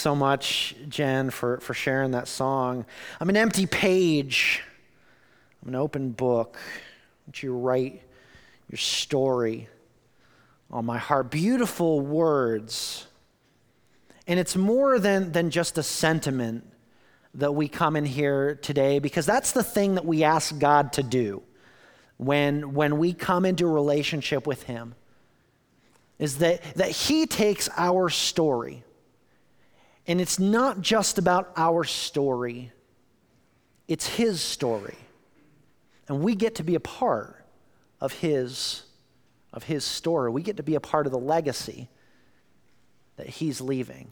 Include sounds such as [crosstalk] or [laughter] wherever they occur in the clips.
so much, Jen, for, for sharing that song. I'm an empty page. I'm an open book. Would you write your story on my heart? Beautiful words. And it's more than, than just a sentiment that we come in here today because that's the thing that we ask God to do when, when we come into relationship with Him is that, that He takes our story and it's not just about our story, it's His story. And we get to be a part of His, of his story. We get to be a part of the legacy that He's leaving.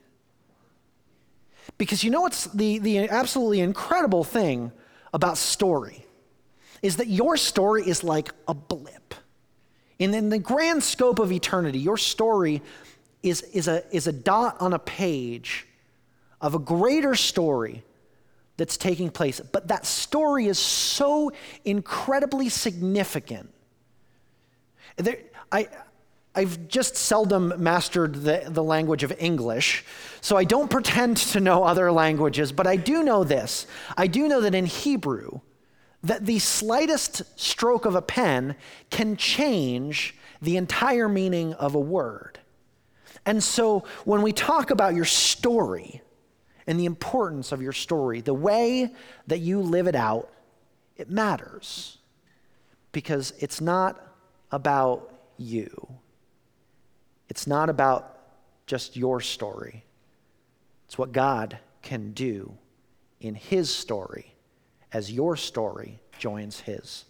Because you know what's the, the absolutely incredible thing about story? Is that your story is like a blip. And in the grand scope of eternity, your story is, is, a, is a dot on a page of a greater story that's taking place. But that story is so incredibly significant. There, I, I've just seldom mastered the, the language of English, so I don't pretend to know other languages, but I do know this. I do know that in Hebrew, that the slightest stroke of a pen can change the entire meaning of a word. And so when we talk about your story, and the importance of your story, the way that you live it out, it matters because it's not about you. It's not about just your story. It's what God can do in His story as your story joins His.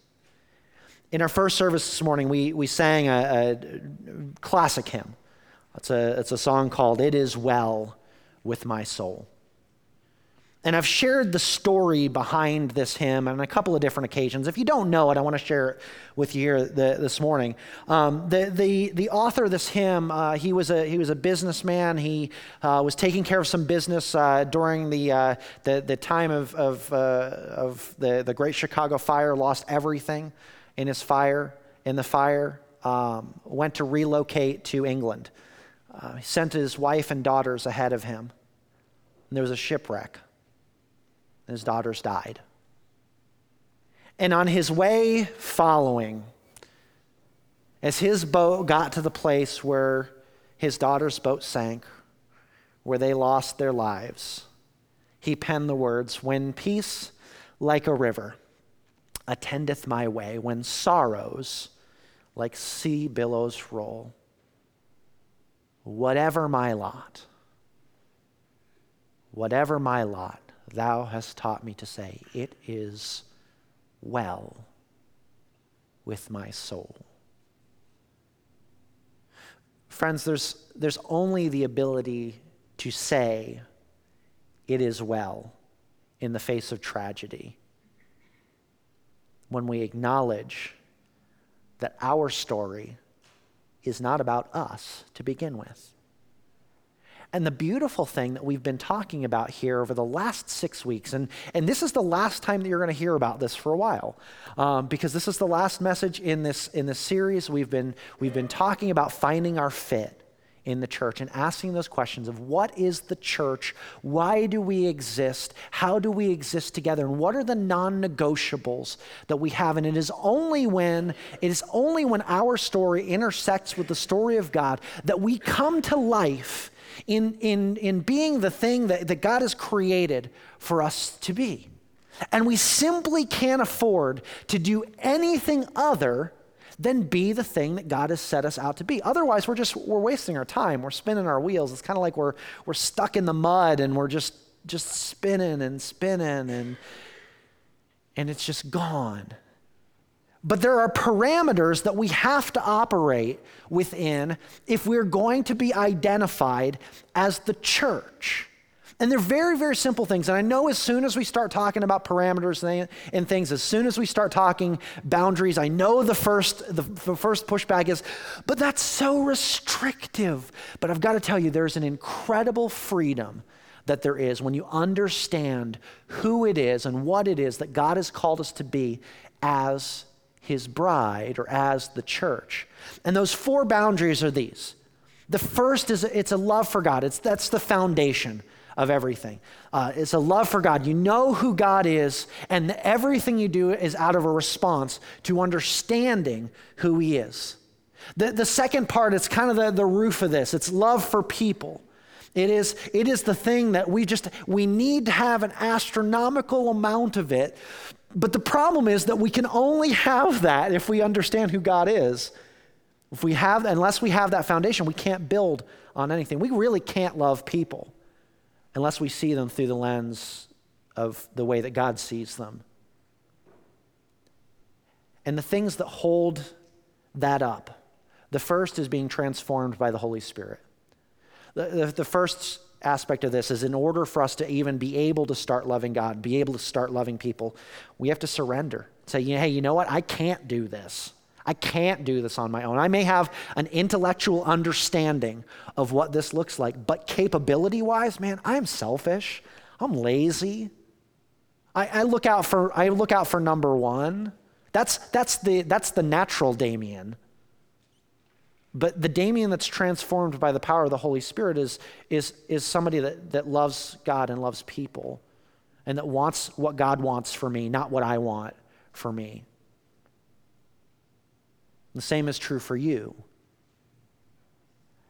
In our first service this morning, we, we sang a, a classic hymn. It's a, it's a song called It Is Well with My Soul. And I've shared the story behind this hymn on a couple of different occasions. If you don't know it, I want to share it with you here the, this morning. Um, the, the, the author of this hymn, uh, he, was a, he was a businessman. He uh, was taking care of some business uh, during the, uh, the, the time of, of, uh, of the, the Great Chicago Fire, lost everything in his fire, in the fire, um, went to relocate to England. Uh, he sent his wife and daughters ahead of him. And there was a shipwreck his daughters died. And on his way following, as his boat got to the place where his daughter's boat sank, where they lost their lives, he penned the words When peace like a river attendeth my way, when sorrows like sea billows roll, whatever my lot, whatever my lot, thou hast taught me to say, It is well with my soul. Friends, there's, there's only the ability to say, It is well in the face of tragedy when we acknowledge that our story is not about us to begin with. And the beautiful thing that we've been talking about here over the last six weeks, and, and this is the last time that you're going to hear about this for a while, um, because this is the last message in this, in this series. We've been, we've been talking about finding our fit in the church and asking those questions of what is the church? Why do we exist? How do we exist together? And what are the non-negotiables that we have? And it is only when it is only when our story intersects with the story of God that we come to life in, in, in being the thing that, that God has created for us to be. And we simply can't afford to do anything other than be the thing that God has set us out to be. Otherwise, we're just we're wasting our time. We're spinning our wheels. It's kind of like we're we're stuck in the mud and we're just just spinning and spinning and and it's just gone. But there are parameters that we have to operate within if we're going to be identified as the church. And they're very, very simple things. And I know as soon as we start talking about parameters and things, as soon as we start talking boundaries, I know the first, the, the first pushback is, but that's so restrictive. But I've got to tell you, there's an incredible freedom that there is when you understand who it is and what it is that God has called us to be as his bride or as the church. And those four boundaries are these. The first is it's a love for God. It's that's the foundation of everything. Uh, it's a love for God. You know who God is, and everything you do is out of a response to understanding who He is. The, the second part, it's kind of the, the roof of this it's love for people. It is, it is the thing that we just, we need to have an astronomical amount of it. But the problem is that we can only have that if we understand who God is. If we have, unless we have that foundation, we can't build on anything. We really can't love people unless we see them through the lens of the way that God sees them. And the things that hold that up the first is being transformed by the Holy Spirit. The, the, the, first aspect of this is in order for us to even be able to start loving God, be able to start loving people, we have to surrender. Say, hey, you know what? I can't do this. I can't do this on my own. I may have an intellectual understanding of what this looks like, but capability wise, man, I'm selfish. I'm lazy. I, I, look out for I look out for number one. That's that's the that's the natural Damien. But the Damien that's transformed by the power of the Holy Spirit is, is, is somebody that, that loves God and loves people and that wants what God wants for me, not what I want for me. The same is true for you.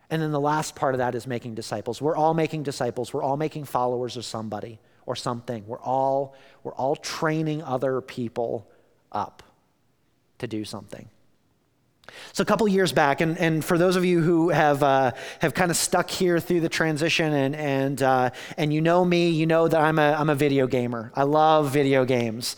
And then the last part of that is making disciples. We're all making disciples. We're all making followers of somebody or something. We're all, we're all training other people up to do something. So a couple years back, and, and for those of you who have uh, have kind of stuck here through the transition, and and uh, and you know me, you know that I'm a I'm a video gamer. I love video games.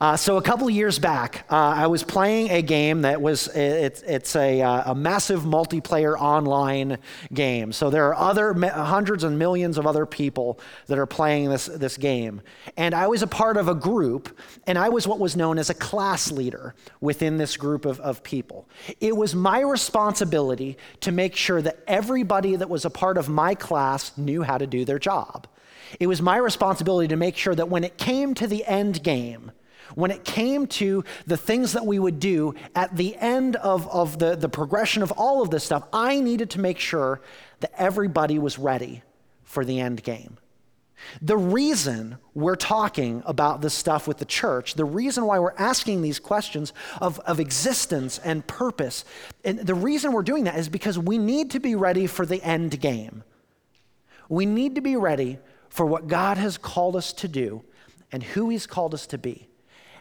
Uh, so a couple years back, uh, I was playing a game that was it's it's a uh, a massive multiplayer online game. So there are other hundreds and millions of other people that are playing this this game, and I was a part of a group, and I was what was known as a class leader within this group of, of people. It was my responsibility to make sure that everybody that was a part of my class knew how to do their job. It was my responsibility to make sure that when it came to the end game, when it came to the things that we would do at the end of, of the, the progression of all of this stuff, I needed to make sure that everybody was ready for the end game. The reason we're talking about this stuff with the church, the reason why we're asking these questions of, of existence and purpose, and the reason we're doing that is because we need to be ready for the end game. We need to be ready for what God has called us to do and who He's called us to be.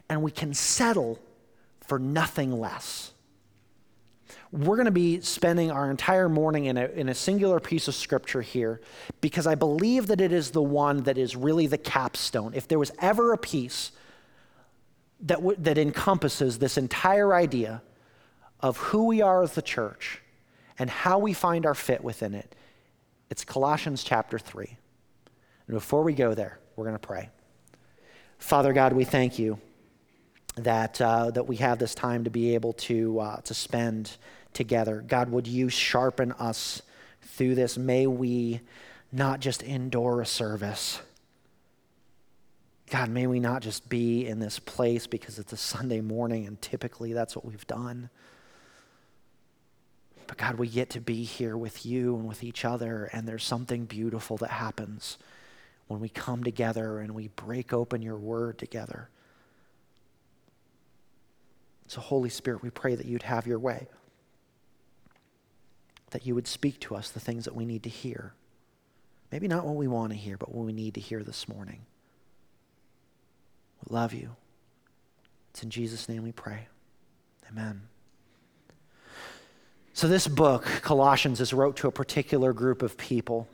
And we can settle for nothing less we're going to be spending our entire morning in a, in a singular piece of scripture here because I believe that it is the one that is really the capstone. If there was ever a piece that, w- that encompasses this entire idea of who we are as the church and how we find our fit within it, it's Colossians chapter 3. And before we go there, we're going to pray. Father God, we thank you that, uh, that we have this time to be able to, uh, to spend together. God, would you sharpen us through this? May we not just endure a service. God, may we not just be in this place because it's a Sunday morning and typically that's what we've done. But God, we get to be here with you and with each other, and there's something beautiful that happens when we come together and we break open your word together. So, Holy Spirit, we pray that you'd have your way that you would speak to us the things that we need to hear. Maybe not what we want to hear, but what we need to hear this morning. We love you. It's in Jesus' name we pray. Amen. So, this book, Colossians, is wrote to a particular group of people,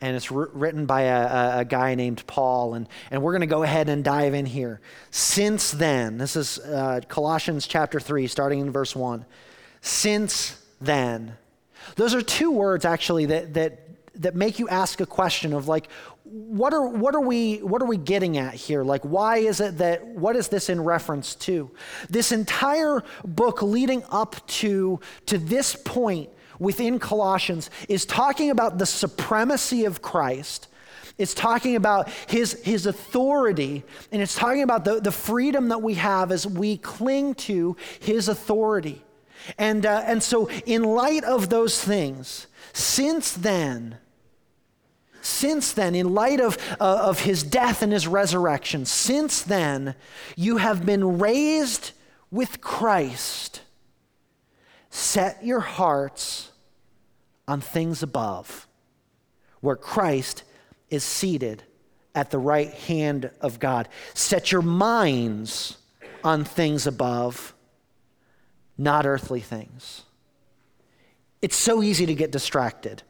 and it's written by a, a, guy named Paul. And, and we're going to go ahead and dive in here. Since then, this is uh, Colossians chapter 3, starting in verse 1. Since then, those are two words actually that, that, that make you ask a question of like, what are, what, are we, what are we getting at here? Like, why is it that, what is this in reference to? This entire book leading up to, to this point within Colossians is talking about the supremacy of Christ. It's talking about his, his authority, and it's talking about the, the freedom that we have as we cling to his authority. And, uh, and so, in light of those things, since then, since then, in light of, uh, of his death and his resurrection, since then, you have been raised with Christ. Set your hearts on things above, where Christ is seated at the right hand of God. Set your minds on things above, not earthly things. It's so easy to get distracted.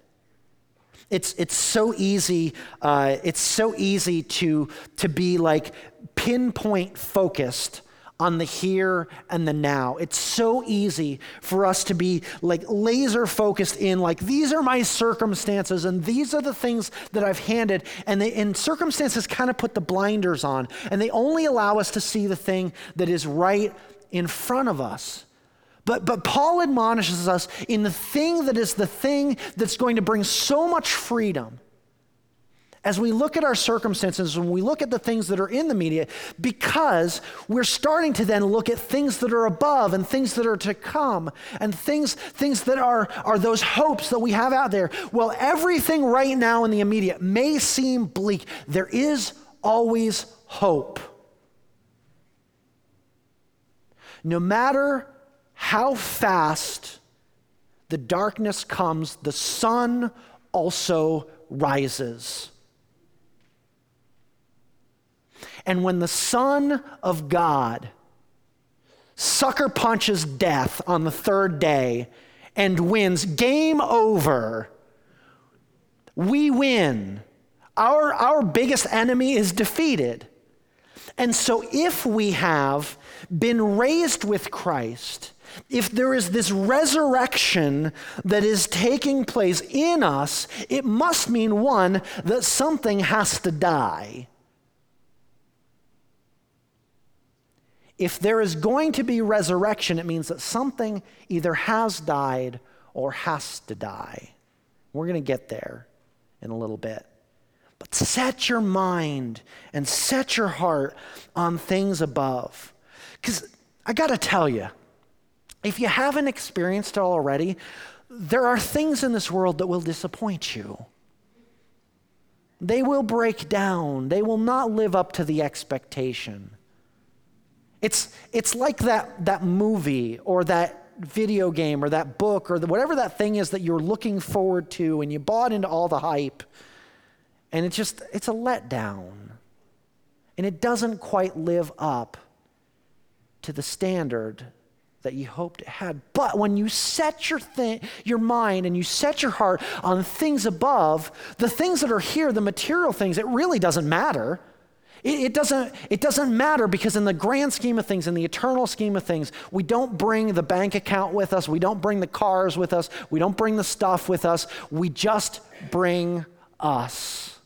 It's, it's so easy, uh, it's so easy to, to be like pinpoint focused on the here and the now. It's so easy for us to be like laser focused in like these are my circumstances and these are the things that I've handed and they and circumstances kind of put the blinders on and they only allow us to see the thing that is right in front of us. But, but Paul admonishes us in the thing that is the thing that's going to bring so much freedom as we look at our circumstances, when we look at the things that are in the media, because we're starting to then look at things that are above and things that are to come and things, things that are, are those hopes that we have out there. Well, everything right now in the immediate may seem bleak. There is always hope. No matter how fast the darkness comes, the sun also rises. And when the Son of God sucker punches death on the third day and wins, game over, we win. Our, our biggest enemy is defeated. And so, if we have been raised with Christ, if there is this resurrection that is taking place in us, it must mean one, that something has to die. if there is going to be resurrection, it means that something either has died or has to die. We're going to get there in a little bit. But set your mind and set your heart on things above. Because I got to tell you, if you haven't experienced it already, there are things in this world that will disappoint you. They will break down, they will not live up to the expectation. It's, it's like that, that movie or that video game or that book or the, whatever that thing is that you're looking forward to and you bought into all the hype and it's just it's a letdown and it doesn't quite live up to the standard that you hoped it had but when you set your your mind and you set your heart on things above the things that are here the material things it really doesn't matter it, it, doesn't, it doesn't matter because, in the grand scheme of things, in the eternal scheme of things, we don't bring the bank account with us. We don't bring the cars with us. We don't bring the stuff with us. We just bring us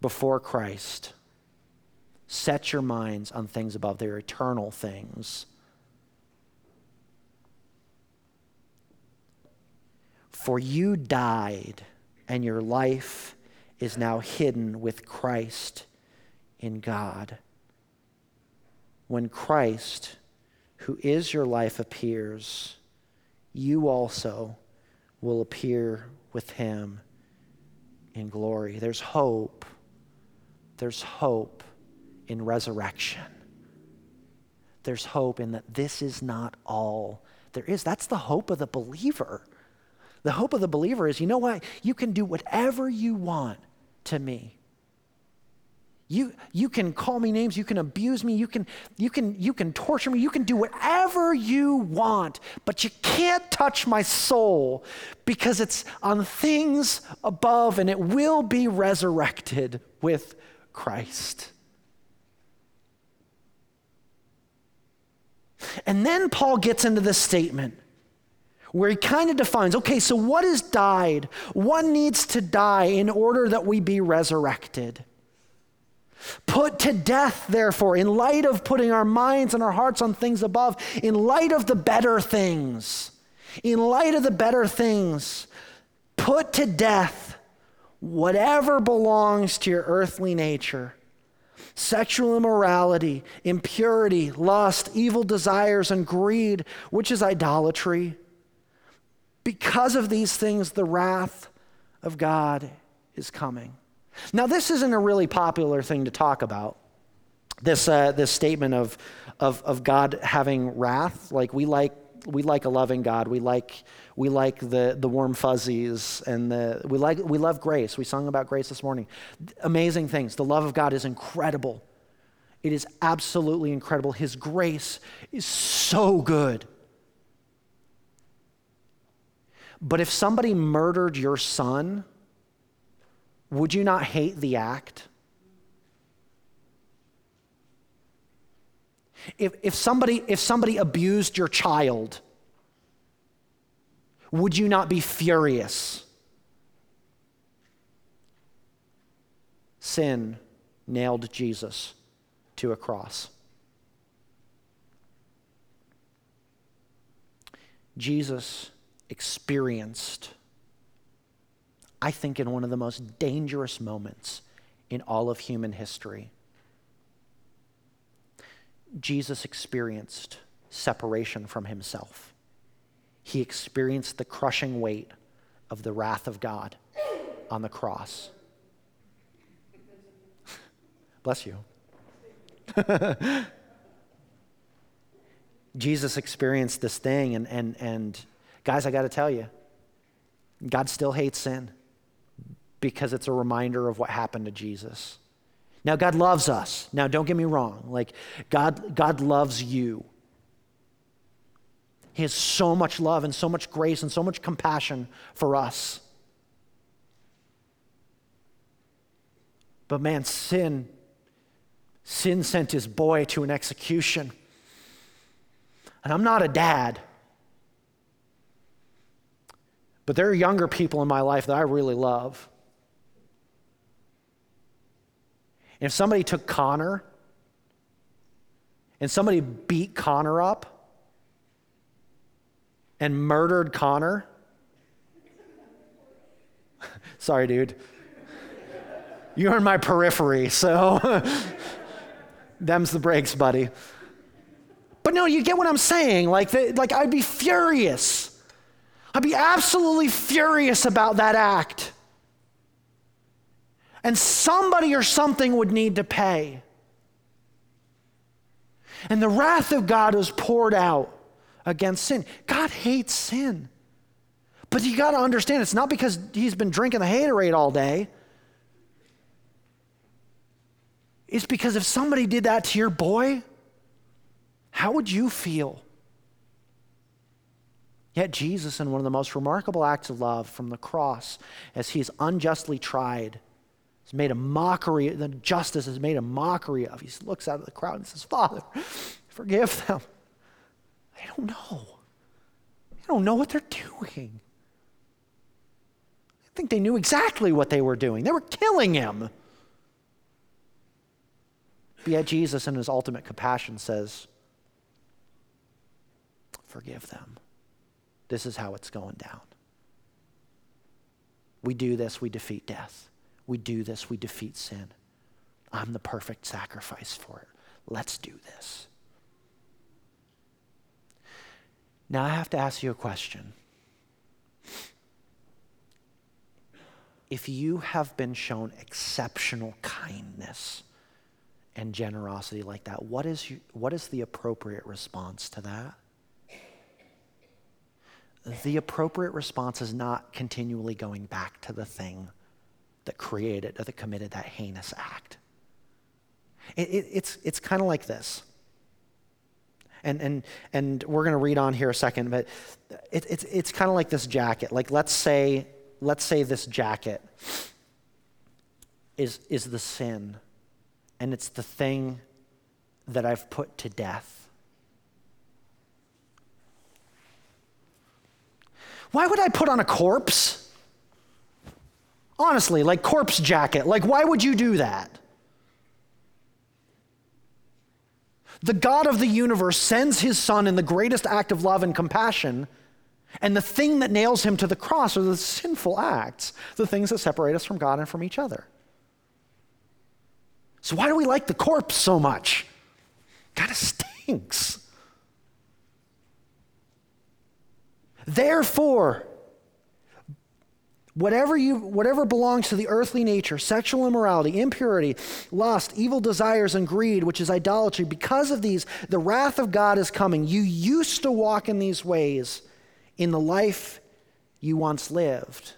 before Christ. Set your minds on things above, they're eternal things. For you died, and your life is now hidden with Christ in God. When Christ, who is your life, appears, you also will appear with him in glory. There's hope. There's hope in resurrection. There's hope in that this is not all there is. That's the hope of the believer. The hope of the believer is you know what? You can do whatever you want to me. You, you can call me names, you can abuse me, you can, you, can, you can torture me, you can do whatever you want, but you can't touch my soul because it's on things above and it will be resurrected with Christ. And then Paul gets into this statement where he kind of defines okay, so what is died? What needs to die in order that we be resurrected? Put to death, therefore, in light of putting our minds and our hearts on things above, in light of the better things, in light of the better things, put to death whatever belongs to your earthly nature sexual immorality, impurity, lust, evil desires, and greed, which is idolatry. Because of these things, the wrath of God is coming. Now, this isn't a really popular thing to talk about. This, uh, this statement of, of, of God having wrath, like we like, we like a loving God. We like, we like the, the warm fuzzies and the, we, like, we love grace. We sung about grace this morning. Amazing things. The love of God is incredible. It is absolutely incredible. His grace is so good. But if somebody murdered your son, would you not hate the act? If, if, somebody, if somebody abused your child, would you not be furious? Sin nailed Jesus to a cross. Jesus experienced, I think, in one of the most dangerous moments in all of human history. Jesus experienced separation from himself. He experienced the crushing weight of the wrath of God on the cross. [laughs] Bless you. [laughs] Jesus experienced this thing, and, and, and guys, I got to tell you, God still hates sin because it's a reminder of what happened to Jesus. Now, God loves us. Now, don't get me wrong. Like, God, God loves you. He has so much love and so much grace and so much compassion for us. But man, sin Sin sent his boy to an execution. And I'm not a dad. But there are younger people in my life that I really love. And if somebody took Connor and somebody beat Connor up and murdered Connor, [laughs] sorry, dude. You're in my periphery, so. [laughs] Them's the breaks, buddy. But no, you get what I'm saying. Like, the, like I'd be furious. I'd be absolutely furious about that act. And somebody or something would need to pay. And the wrath of God was poured out against sin. God hates sin. But you got to understand, it's not because he's been drinking the haterade all day. It's because if somebody did that to your boy, how would you feel? Yet Jesus, in one of the most remarkable acts of love from the cross, as he is unjustly tried, has made a mockery, the justice is made a mockery of. He looks out at the crowd and says, Father, forgive them. They don't know. They don't know what they're doing. I think they knew exactly what they were doing. They were killing him. But yet, Jesus, in his ultimate compassion, says, Forgive them. This is how it's going down. We do this, we defeat death. We do this, we defeat sin. I'm the perfect sacrifice for it. Let's do this. Now, I have to ask you a question. If you have been shown exceptional kindness, and generosity like that, what is, you, what is the appropriate response to that? The appropriate response is not continually going back to the thing that created or that committed that heinous act. It, it, it's it's kind of like this. And, and, and we're going to read on here a second, but it, it's, it's kind of like this jacket. Like, let's say, let's say this jacket is, is the sin and it's the thing that I've put to death. Why would I put on a corpse? Honestly, like corpse jacket. Like, why would you do that? The God of the universe sends his son in the greatest act of love and compassion, and the thing that nails him to the cross are the sinful acts, the things that separate us from God and from each other. So, why do we like the corpse so much? Kind of stinks. Therefore, Whatever, you, whatever belongs to the earthly nature, sexual immorality, impurity, lust, evil desires, and greed, which is idolatry, because of these, the wrath of God is coming. You used to walk in these ways in the life you once lived.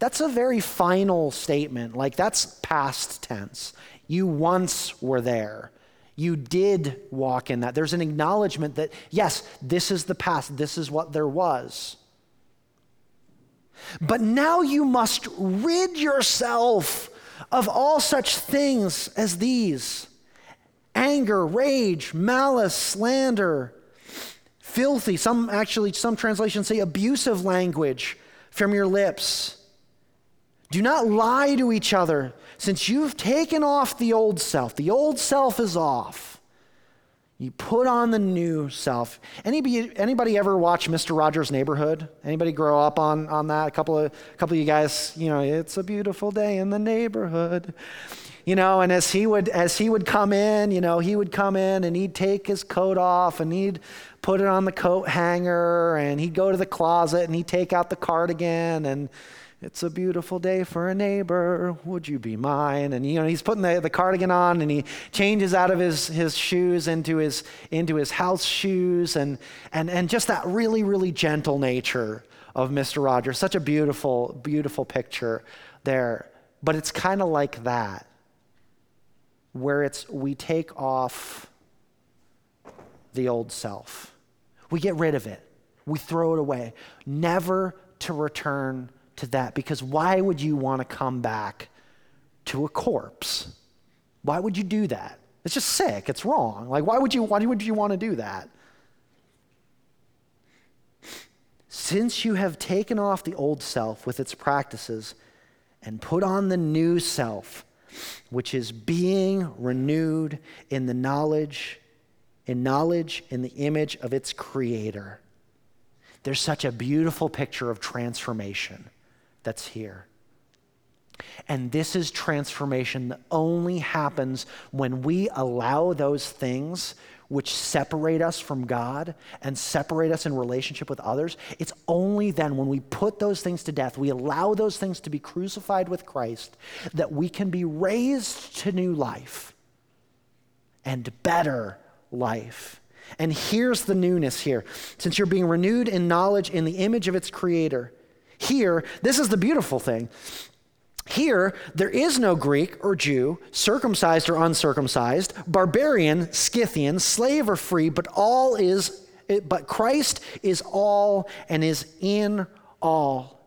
That's a very final statement. Like, that's past tense. You once were there. You did walk in that. There's an acknowledgement that, yes, this is the past, this is what there was. But now you must rid yourself of all such things as these anger, rage, malice, slander, filthy, some actually, some translations say abusive language from your lips. Do not lie to each other, since you've taken off the old self. The old self is off you put on the new self. Anybody, anybody ever watch Mr. Rogers' Neighborhood? Anybody grow up on, on that? A couple of, a couple of you guys, you know, it's a beautiful day in the neighborhood. You know, and as he would as he would come in, you know, he would come in and he'd take his coat off and he'd put it on the coat hanger and he'd go to the closet and he'd take out the cardigan and it's a beautiful day for a neighbor. Would you be mine? And you know, he's putting the, the cardigan on and he changes out of his, his shoes into his into his house shoes and and and just that really, really gentle nature of Mr. Rogers. Such a beautiful, beautiful picture there. But it's kind of like that, where it's we take off the old self. We get rid of it. We throw it away, never to return to that because why would you want to come back to a corpse? Why would you do that? It's just sick. It's wrong. Like, why would you, why would you want to do that? Since you have taken off the old self with its practices and put on the new self, which is being renewed in the knowledge, in knowledge in the image of its creator. There's such a beautiful picture of transformation that's here. And this is transformation that only happens when we allow those things which separate us from God and separate us in relationship with others. It's only then when we put those things to death, we allow those things to be crucified with Christ, that we can be raised to new life and better life. And here's the newness here. Since you're being renewed in knowledge in the image of its creator, here, this is the beautiful thing. Here, there is no Greek or Jew, circumcised or uncircumcised, barbarian, Scythian, slave or free, but all is, but Christ is all and is in all.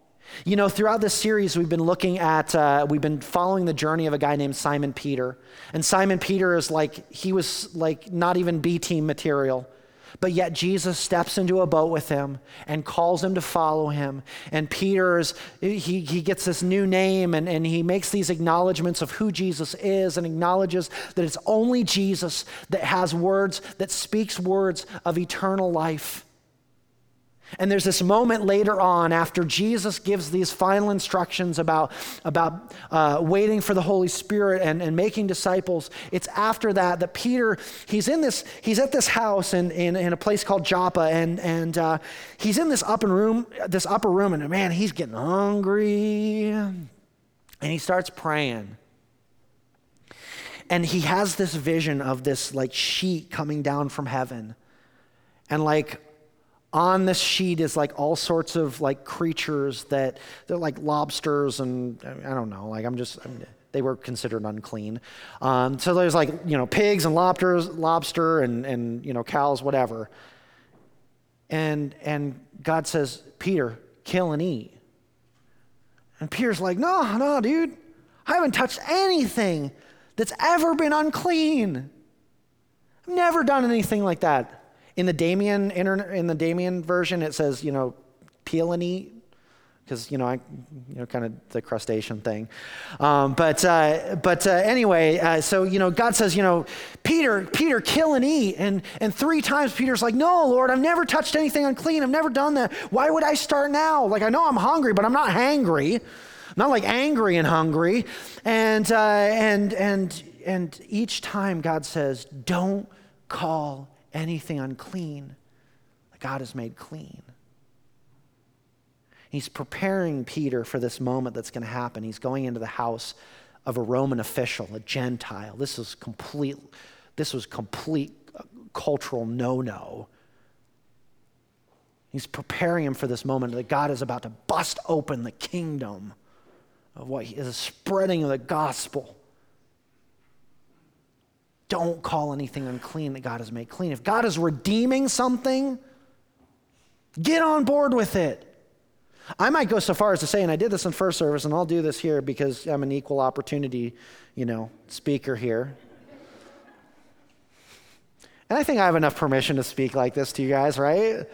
You know, throughout this series, we've been looking at, uh, we've been following the journey of a guy named Simon Peter. And Simon Peter is like, he was like not even B team material. But yet Jesus steps into a boat with him and calls him to follow him. And Peter's, he, he gets this new name and, and he makes these acknowledgments of who Jesus is and acknowledges that it's only Jesus that has words, that speaks words of eternal life. And there's this moment later on after Jesus gives these final instructions about, about uh, waiting for the Holy Spirit and, and making disciples. It's after that that Peter, he's in this, he's at this house in, in, in a place called Joppa, and, and uh, he's in this upper room, this upper room, and man, he's getting hungry. And he starts praying. And he has this vision of this like sheet coming down from heaven. And like on this sheet is like all sorts of like creatures that they're like lobsters and I don't know, like I'm just, I'm, they were considered unclean. Um, so there's like, you know, pigs and lobsters, lobster and, and, you know, cows, whatever. And, and God says, Peter, kill and eat. And Peter's like, no, no, dude, I haven't touched anything that's ever been unclean. I've never done anything like that. In the Damien in the Damien version, it says, you know, peel and eat, because you know, I, you know, kind of the crustacean thing. Um, but uh, but uh, anyway, uh, so you know, God says, you know, Peter, Peter, kill and eat, and and three times Peter's like, no, Lord, I've never touched anything unclean. I've never done that. Why would I start now? Like I know I'm hungry, but I'm not hangry. Not like angry and hungry. And uh, and and and each time God says, don't call anything unclean that God has made clean. He's preparing Peter for this moment that's going to happen. He's going into the house of a Roman official, a Gentile. This was complete, this was complete uh, cultural no-no. He's preparing him for this moment that God is about to bust open the kingdom of what is a spreading of the gospel. Don't call anything unclean that God has made clean. If God is redeeming something, get on board with it. I might go so far as to say, and I did this in first service, and I'll do this here because I'm an equal opportunity, you know, speaker here. And I think I have enough permission to speak like this to you guys, right?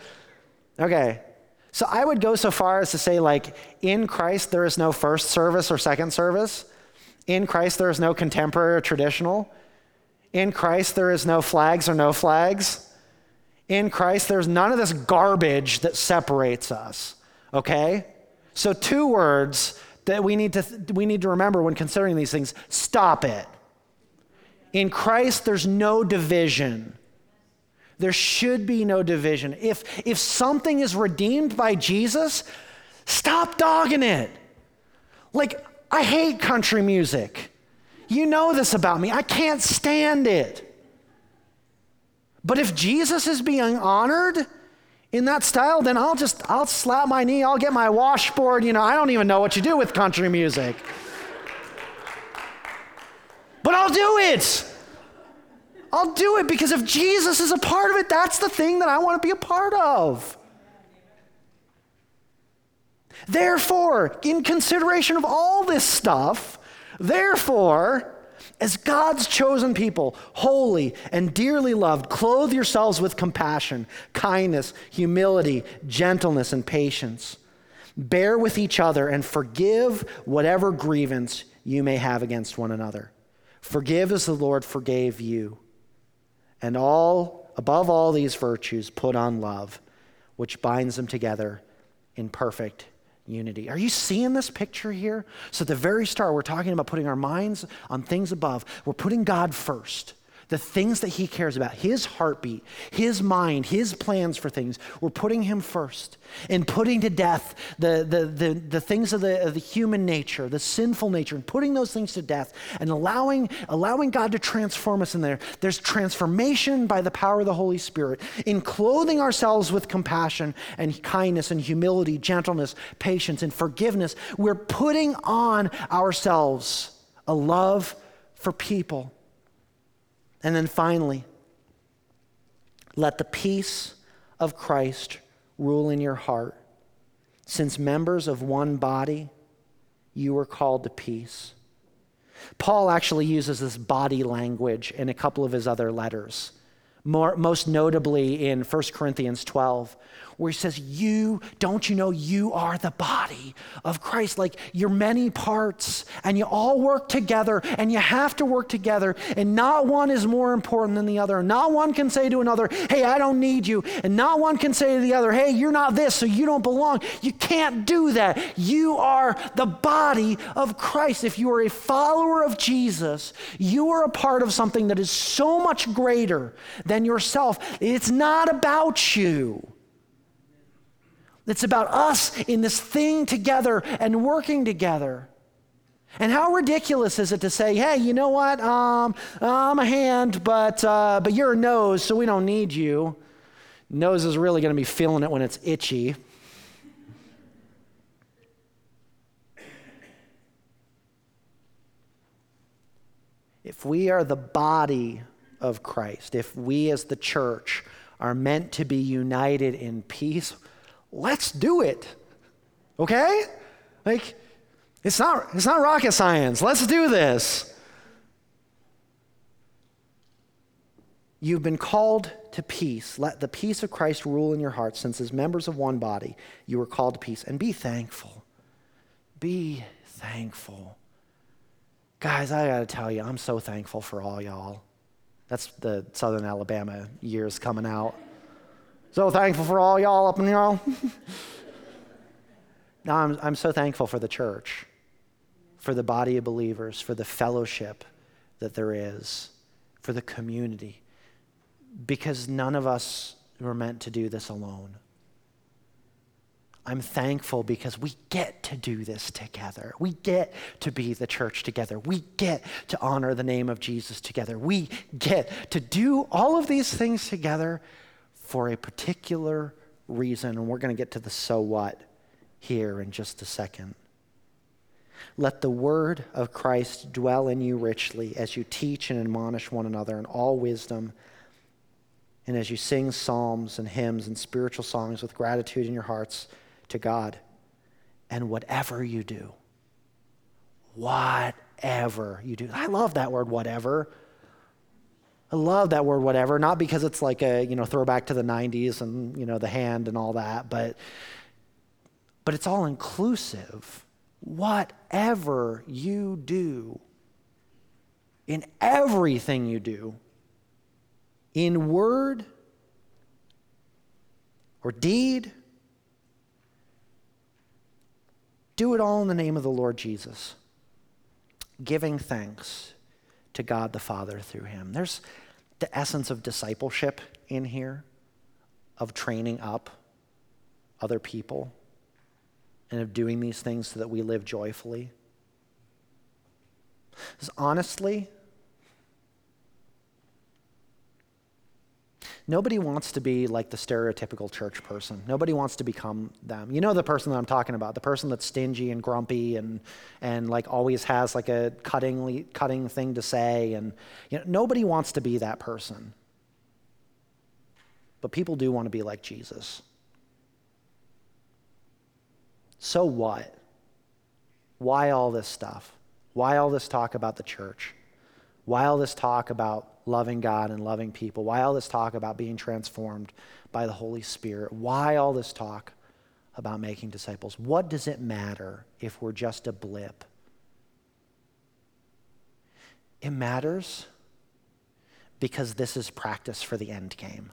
Okay. So I would go so far as to say, like, in Christ, there is no first service or second service. In Christ, there is no contemporary or traditional. In Christ, there is no flags or no flags. In Christ, there's none of this garbage that separates us. Okay? So, two words that we need to, we need to remember when considering these things stop it. In Christ, there's no division. There should be no division. If, if something is redeemed by Jesus, stop dogging it. Like, I hate country music. You know this about me. I can't stand it. But if Jesus is being honored, in that style, then I'll just I'll slap my knee, I'll get my washboard, you know, I don't even know what you do with country music. But I'll do it. I'll do it because if Jesus is a part of it, that's the thing that I want to be a part of. Therefore, in consideration of all this stuff, therefore, as God's chosen people, holy and dearly loved, clothe yourselves with compassion, kindness, humility, gentleness, and patience. Bear with each other and forgive whatever grievance you may have against one another. Forgive as the Lord forgave you. And all above all these virtues put on love, which binds them together in perfect unity. Are you seeing this picture here? So, at the very start, we're talking about putting our minds on things above. We're putting God first the things that he cares about, his heartbeat, his mind, his plans for things. We're putting him first and putting to death the, the, the, the things of the, of the human nature, the sinful nature, and putting those things to death and allowing, allowing God to transform us in there. There's transformation by the power of the Holy Spirit in clothing ourselves with compassion and kindness and humility, gentleness, patience, and forgiveness. We're putting on ourselves a love for people and then finally, let the peace of Christ rule in your heart. Since members of one body, you are called to peace. Paul actually uses this body language in a couple of his other letters, More, most notably in 1 Corinthians 12, where he says, You, don't you know you are the body of Christ? Like you're many parts and you all work together and you have to work together and not one is more important than the other. And not one can say to another, Hey, I don't need you. And not one can say to the other, Hey, you're not this, so you don't belong. You can't do that. You are the body of Christ. If you are a follower of Jesus, you are a part of something that is so much greater than yourself. It's not about you. It's about us in this thing together and working together. And how ridiculous is it to say, hey, you know what? Um, I'm a hand, but, uh, but you're a nose, so we don't need you. Nose is really going to be feeling it when it's itchy. If we are the body of Christ, if we as the church are meant to be united in peace, let's do it. Okay? Like, it's not, it's not rocket science. Let's do this. You've been called to peace. Let the peace of Christ rule in your hearts, since as members of one body, you are called to peace. And be thankful. Be thankful. Guys, I gotta tell you, I'm so thankful for all y'all. That's the Southern Alabama years coming out. So thankful for all y'all up in y'all. [laughs] now I'm, I'm so thankful for the church, for the body of believers, for the fellowship that there is, for the community, because none of us were meant to do this alone. I'm thankful because we get to do this together. We get to be the church together. We get to honor the name of Jesus together. We get to do all of these things together for a particular reason. And we're going to get to the so what here in just a second. Let the word of Christ dwell in you richly as you teach and admonish one another in all wisdom and as you sing psalms and hymns and spiritual songs with gratitude in your hearts to God. And whatever you do, whatever you do. I love that word, whatever. I love that word, whatever, not because it's like a, you know, throwback to the 90s and, you know, the hand and all that, but, but it's all inclusive. Whatever you do, in everything you do, in word or deed, do it all in the name of the Lord Jesus, giving thanks to God the Father through him. There's the essence of discipleship in here, of training up other people, and of doing these things so that we live joyfully. Because honestly, Nobody wants to be like the stereotypical church person. Nobody wants to become them. You know the person that I'm talking about, the person that's stingy and grumpy and and like always has like a cutting cutting thing to say and you know nobody wants to be that person. But people do want to be like Jesus. So what? Why all this stuff? Why all this talk about the church? Why all this talk about loving God and loving people? Why all this talk about being transformed by the Holy Spirit? Why all this talk about making disciples? What does it matter if we're just a blip? It matters because this is practice for the end game.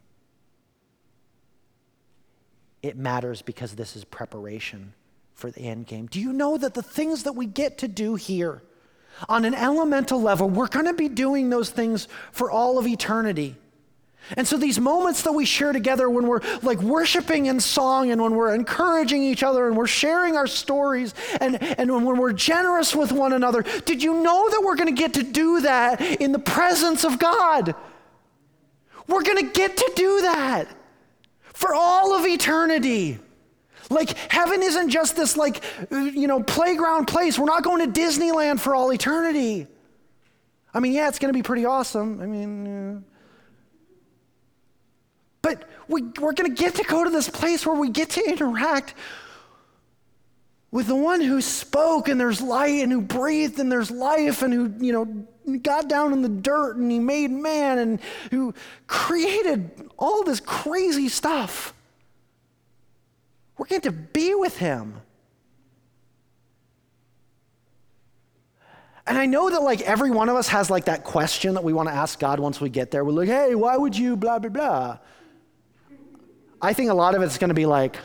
It matters because this is preparation for the end game. Do you know that the things that we get to do here, on an elemental level, we're going to be doing those things for all of eternity. And so these moments that we share together when we're like worshiping in song and when we're encouraging each other and we're sharing our stories and, and when we're generous with one another, did you know that we're going to get to do that in the presence of God? We're going to get to do that for all of eternity. Like, heaven isn't just this, like, you know, playground place. We're not going to Disneyland for all eternity. I mean, yeah, it's going to be pretty awesome. I mean, but we, we're going to get to go to this place where we get to interact with the one who spoke and there's light and who breathed and there's life and who, you know, got down in the dirt and he made man and who created all this crazy stuff. We're going to be with him. And I know that like every one of us has like that question that we want to ask God once we get there. We're like, hey, why would you blah, blah, blah? I think a lot of it's going to be like,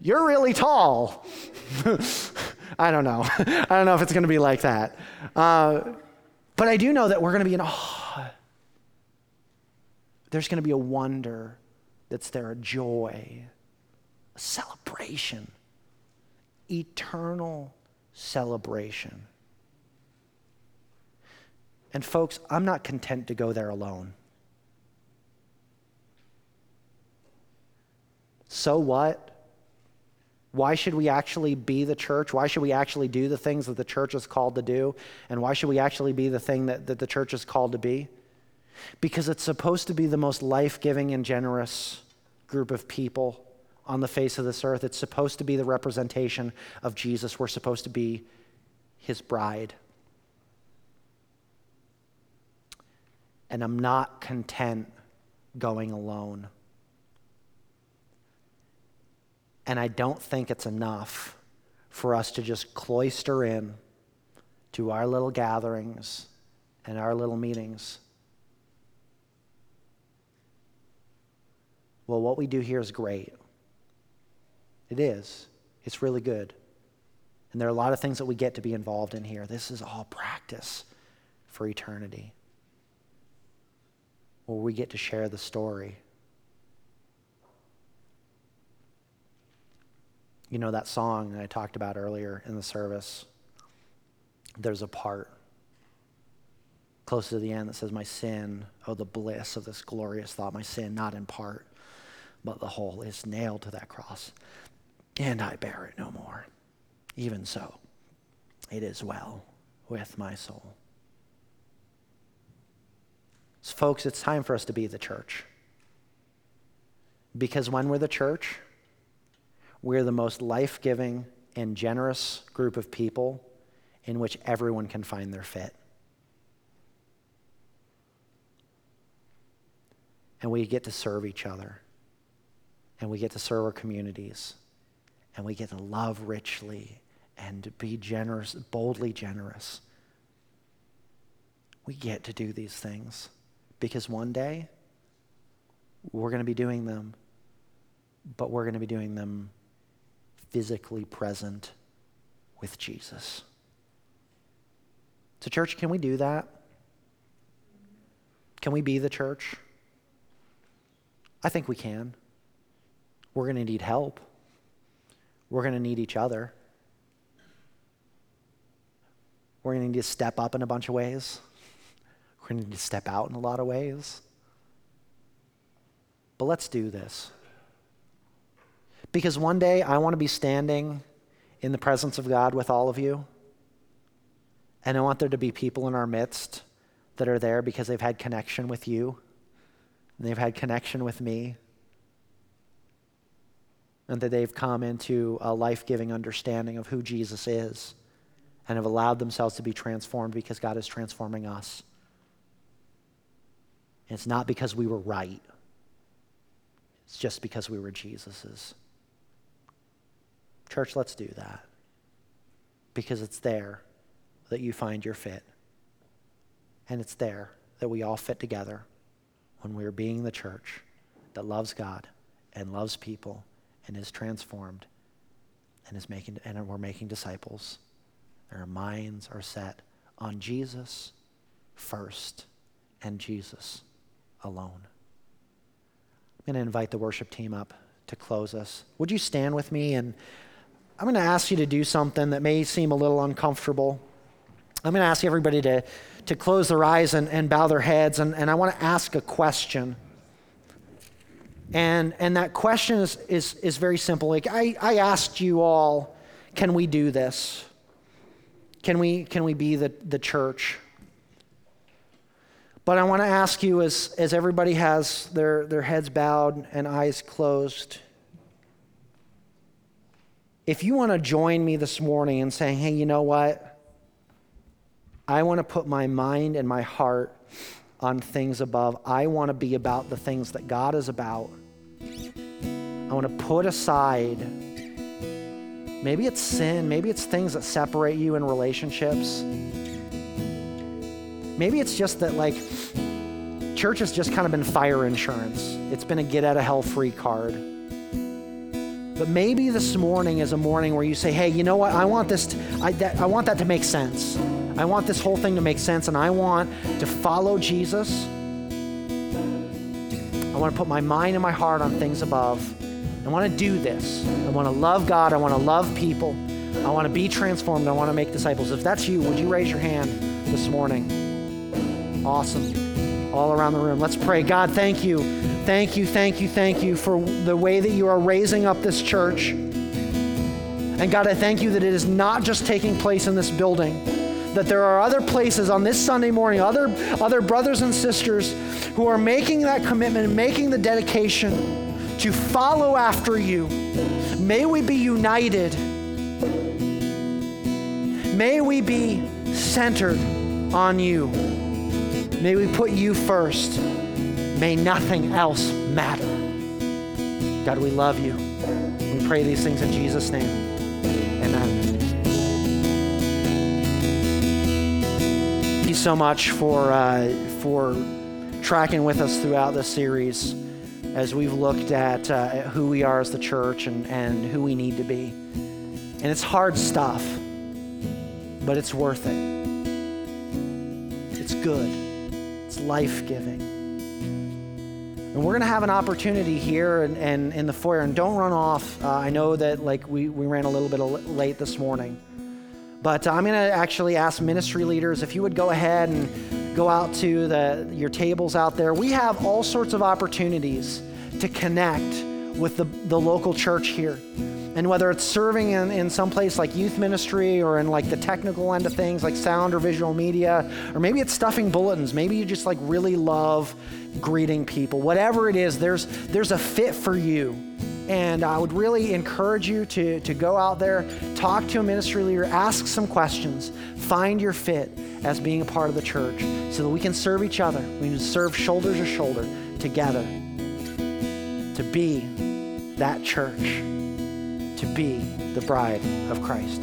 you're really tall. [laughs] I don't know. [laughs] I don't know if it's going to be like that. Uh, but I do know that we're going to be in awe there's going to be a wonder that's there, a joy, a celebration, eternal celebration. And, folks, I'm not content to go there alone. So what? Why should we actually be the church? Why should we actually do the things that the church is called to do? And why should we actually be the thing that, that the church is called to be? Because it's supposed to be the most life giving and generous group of people on the face of this earth. It's supposed to be the representation of Jesus. We're supposed to be his bride. And I'm not content going alone. And I don't think it's enough for us to just cloister in to our little gatherings and our little meetings well, what we do here is great. It is, it's really good. And there are a lot of things that we get to be involved in here. This is all practice for eternity, where we get to share the story. You know, that song that I talked about earlier in the service, there's a part close to the end that says, My sin, oh, the bliss of this glorious thought, my sin, not in part, but the whole, is nailed to that cross, and I bear it no more. Even so, it is well with my soul. So, folks, it's time for us to be the church. Because when we're the church, we're the most life giving and generous group of people in which everyone can find their fit. And we get to serve each other, and we get to serve our communities, and we get to love richly and be generous, boldly generous. We get to do these things because one day we're going to be doing them, but we're going to be doing them physically present with Jesus. So, church, can we do that? Can we be the church? I think we can. We're going to need help. We're going to need each other. We're going to need to step up in a bunch of ways. We're going to need to step out in a lot of ways. But let's do this. Because one day I want to be standing in the presence of God with all of you. And I want there to be people in our midst that are there because they've had connection with you, and they've had connection with me, and that they've come into a life giving understanding of who Jesus is and have allowed themselves to be transformed because God is transforming us. And it's not because we were right, it's just because we were Jesus's. Church, let's do that because it's there that you find your fit. And it's there that we all fit together when we are being the church that loves God and loves people and is transformed and is making and we're making disciples. Our minds are set on Jesus first and Jesus alone. I'm going to invite the worship team up to close us. Would you stand with me? And I'm going to ask you to do something that may seem a little uncomfortable. I'm going to ask everybody to, to close their eyes and, and bow their heads. And, and I want to ask a question. And, and that question is, is, is very simple. Like I, I asked you all, can we do this? Can we, can we be the, the church? But I want to ask you, as, as everybody has their, their heads bowed and eyes closed, if you want to join me this morning and saying, hey, you know what? I want to put my mind and my heart on things above. I want to be about the things that God is about. I want to put aside Maybe it's sin. Maybe it's things that separate you in relationships. Maybe it's just that, like, church has just kind of been fire insurance, it's been a get out of hell free card. But maybe this morning is a morning where you say, hey, you know what? I want this, to, I, that, I want that to make sense. I want this whole thing to make sense, and I want to follow Jesus. I want to put my mind and my heart on things above. I want to do this. I want to love God. I want to love people. I want to be transformed. I want to make disciples. If that's you, would you raise your hand this morning? Awesome. All around the room. Let's pray. God, thank you. Thank you, thank you, thank you for the way that you are raising up this church. And God, I thank you that it is not just taking place in this building, that there are other places on this Sunday morning, other, other brothers and sisters who are making that commitment and making the dedication to follow after you. May we be united. May we be centered on you. May we put you first. May nothing else matter. God, we love you. We pray these things in Jesus' name. So much for, uh, for tracking with us throughout this series as we've looked at uh, who we are as the church and, and who we need to be. And it's hard stuff, but it's worth it. It's good, it's life giving. And we're going to have an opportunity here and, and in the foyer. And don't run off. Uh, I know that like we, we ran a little bit late this morning. But I'm going to actually ask ministry leaders if you would go ahead and go out to the, your tables out there. We have all sorts of opportunities to connect with the, the local church here. And whether it's serving in, in some place like youth ministry or in like the technical end of things like sound or visual media, or maybe it's stuffing bulletins, maybe you just like really love greeting people. Whatever it is, there's, there's a fit for you. And I would really encourage you to, to go out there, talk to a ministry leader, ask some questions, find your fit as being a part of the church so that we can serve each other. We can serve shoulder to shoulder together to be that church to be the bride of Christ.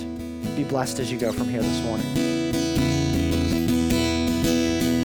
Be blessed as you go from here this morning.